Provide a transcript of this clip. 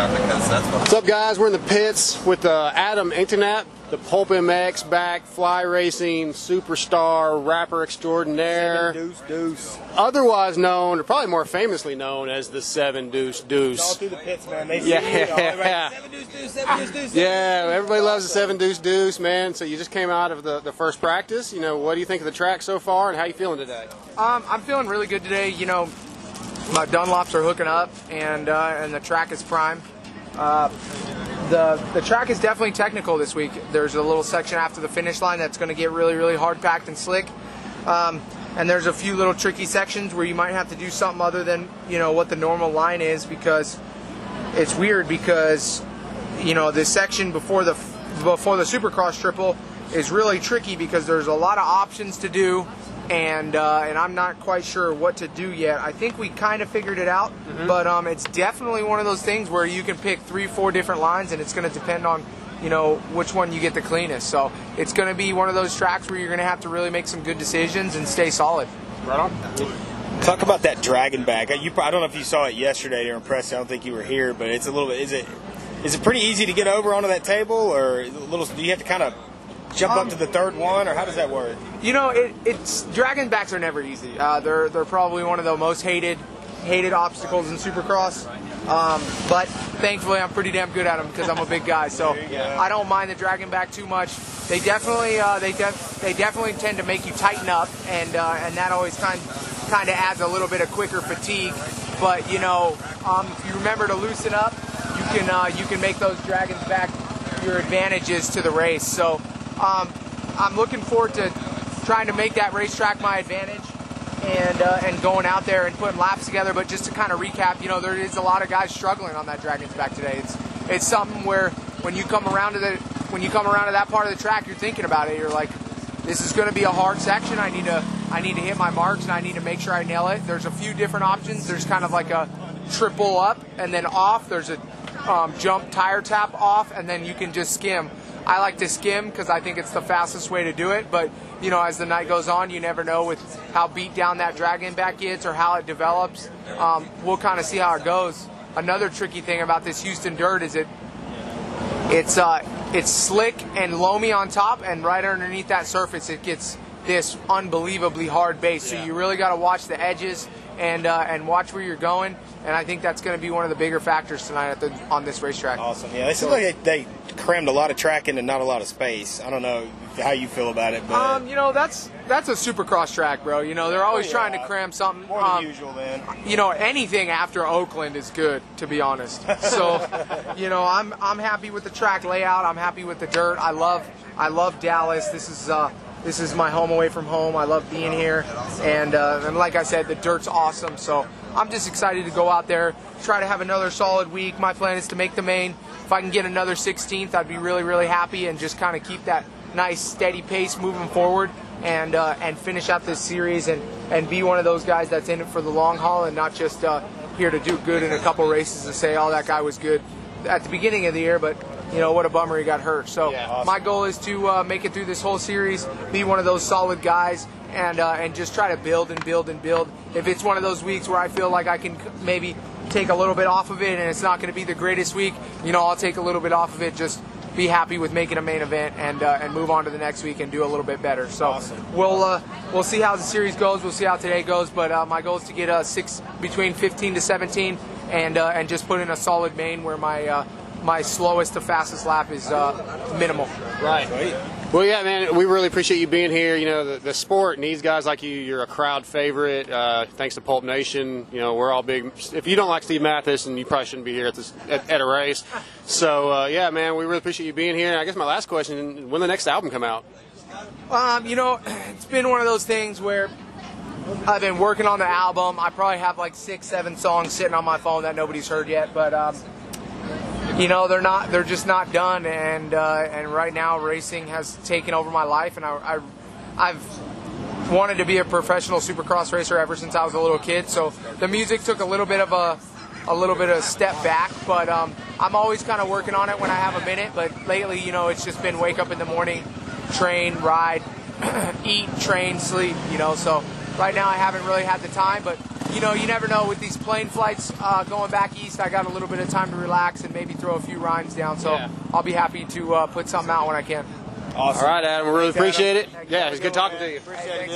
around because that's what. What's up, guys? We're in the pits with uh, Adam Enticknap, the Pulp MX back fly racing superstar rapper extraordinaire, Deuce, deuce. otherwise known, or probably more famously known as the Seven Deuce Deuce. All Deuce. through the pits, man. They see Yeah. me. All right. Seven deuce, deuce, seven deuce, deuce. Yeah, everybody loves the Seven Deuce Deuce, man. So you just came out of the, the first practice. You know, what do you think of the track so far, and how you feeling today? Um, I'm feeling really good today. You know, my Dunlops are hooking up, and uh, and the track is prime. Uh, the the track is definitely technical this week. There's a little section after the finish line that's going to get really really hard packed and slick. Um, and there's a few little tricky sections where you might have to do something other than you know what the normal line is because it's weird because you know this section before the before the supercross triple is really tricky because there's a lot of options to do and uh, and I'm not quite sure what to do yet. I think we kind of figured it out, but um, it's definitely one of those things where you can pick three, four different lines, and it's going to depend on you know which one you get the cleanest. So it's going to be one of those tracks where you're going to have to really make some good decisions and stay solid. Right on. Talk about that dragon back. You, I don't know if you saw it yesterday during press. I don't think you were here, but it's a little bit. Is it? Is it pretty easy to get over onto that table, or a little? Do you have to kind of jump up to the third one, or how does that work? You know, it, it's dragon backs are never easy. Uh, they're they're probably one of the most hated hated obstacles in Supercross. Um, but thankfully, I'm pretty damn good at them because I'm a big guy. So I don't mind the dragon back too much. They definitely uh, they def- they definitely tend to make you tighten up, and uh, and that always kind kind of adds a little bit of quicker fatigue. But you know, um, if you remember to loosen up, you can uh, you can make those dragons back your advantages to the race. So um, I'm looking forward to trying to make that racetrack my advantage and uh, and going out there and putting laps together. But just to kind of recap, you know, there is a lot of guys struggling on that Dragon's back today. It's it's something where when you come around to the when you come around to that part of the track, you're thinking about it. You're like, this is going to be a hard section. I need to I need to hit my marks and I need to make sure I nail it. There's a few different options. There's kind of like a triple up and then off. There's a um, jump tire tap off and then you can just skim. I like to skim because I think it's the fastest way to do it. But you know, as the night goes on, you never know with how beat down that dragon back gets or how it develops. Um, we'll kind of see how it goes. Another tricky thing about this Houston dirt is it it's uh, it's slick and loamy on top, and right underneath that surface, it gets this unbelievably hard base. So you really got to watch the edges and uh, and watch where you're going. And I think that's going to be one of the bigger factors tonight at the, on this racetrack. Awesome. Yeah, like they, they crammed a lot of track into not a lot of space. I don't know how you feel about it, but Um, you know that's that's a supercross track, bro. You know they're always Oh, trying to cram something. more than Um, usual. Then you know anything after Oakland is good, to be honest. So, you know, I'm I'm happy with the track layout. I'm happy with the dirt. I love I love Dallas. This is uh, this is my home away from home. I love being here, and uh, and like I said, the dirt's awesome. So I'm just excited to go out there, try to have another solid week. My plan is to make the main. If I can get another 16th, I'd be really really happy, and just kind of keep that nice steady pace moving forward and uh, and finish out this series and and be one of those guys that's in it for the long haul and not just uh, here to do good in a couple races and say, oh, that guy was good at the beginning of the year, but you know what a bummer he got hurt. So my goal is to uh, make it through this whole series, be one of those solid guys. And, uh, and just try to build and build and build. If it's one of those weeks where I feel like I can maybe take a little bit off of it and it's not going to be the greatest week, you know, I'll take a little bit off of it. Just be happy with making a main event and uh, and move on to the next week and do a little bit better. So we'll uh, we'll see how the series goes. We'll see how today goes. But uh, my goal is to get a six between 15 to 17 and uh, and just put in a solid main where my uh, my slowest to fastest lap is uh, minimal. Right. Well, yeah, man, we really appreciate you being here. You know, the, the sport needs guys like you. You're a crowd favorite. Uh, thanks to Pulp Nation. You know, we're all big. If you don't like Steve Matthes, then you probably shouldn't be here at this at, at a race. So, uh, yeah, man, we really appreciate you being here. And I guess my last question: When the next album come out? Um, you know, it's been one of those things where I've been working on the album. I probably have like six, seven songs sitting on my phone that nobody's heard yet, but um, you know, they're not. They're just not done. And uh, and right now, racing has taken over my life, and I, I I've wanted to be a professional supercross racer ever since I was a little kid. So the music took a little bit of a a little bit of a step back, but um, I'm always kind of working on it when I have a minute. But lately, you know, it's just been wake up in the morning, train, ride, eat, train, sleep. You know, so right now I haven't really had the time, but you know, you never know with these plane flights uh, going back east. I got a little bit of time to relax and maybe throw a few rhymes down. So Yeah. I'll be happy to uh, put something out when I can. Awesome. All right, Adam. We really Thanks, Adam. appreciate it. Thank. Yeah, it was good talking to you. Hey, thanks,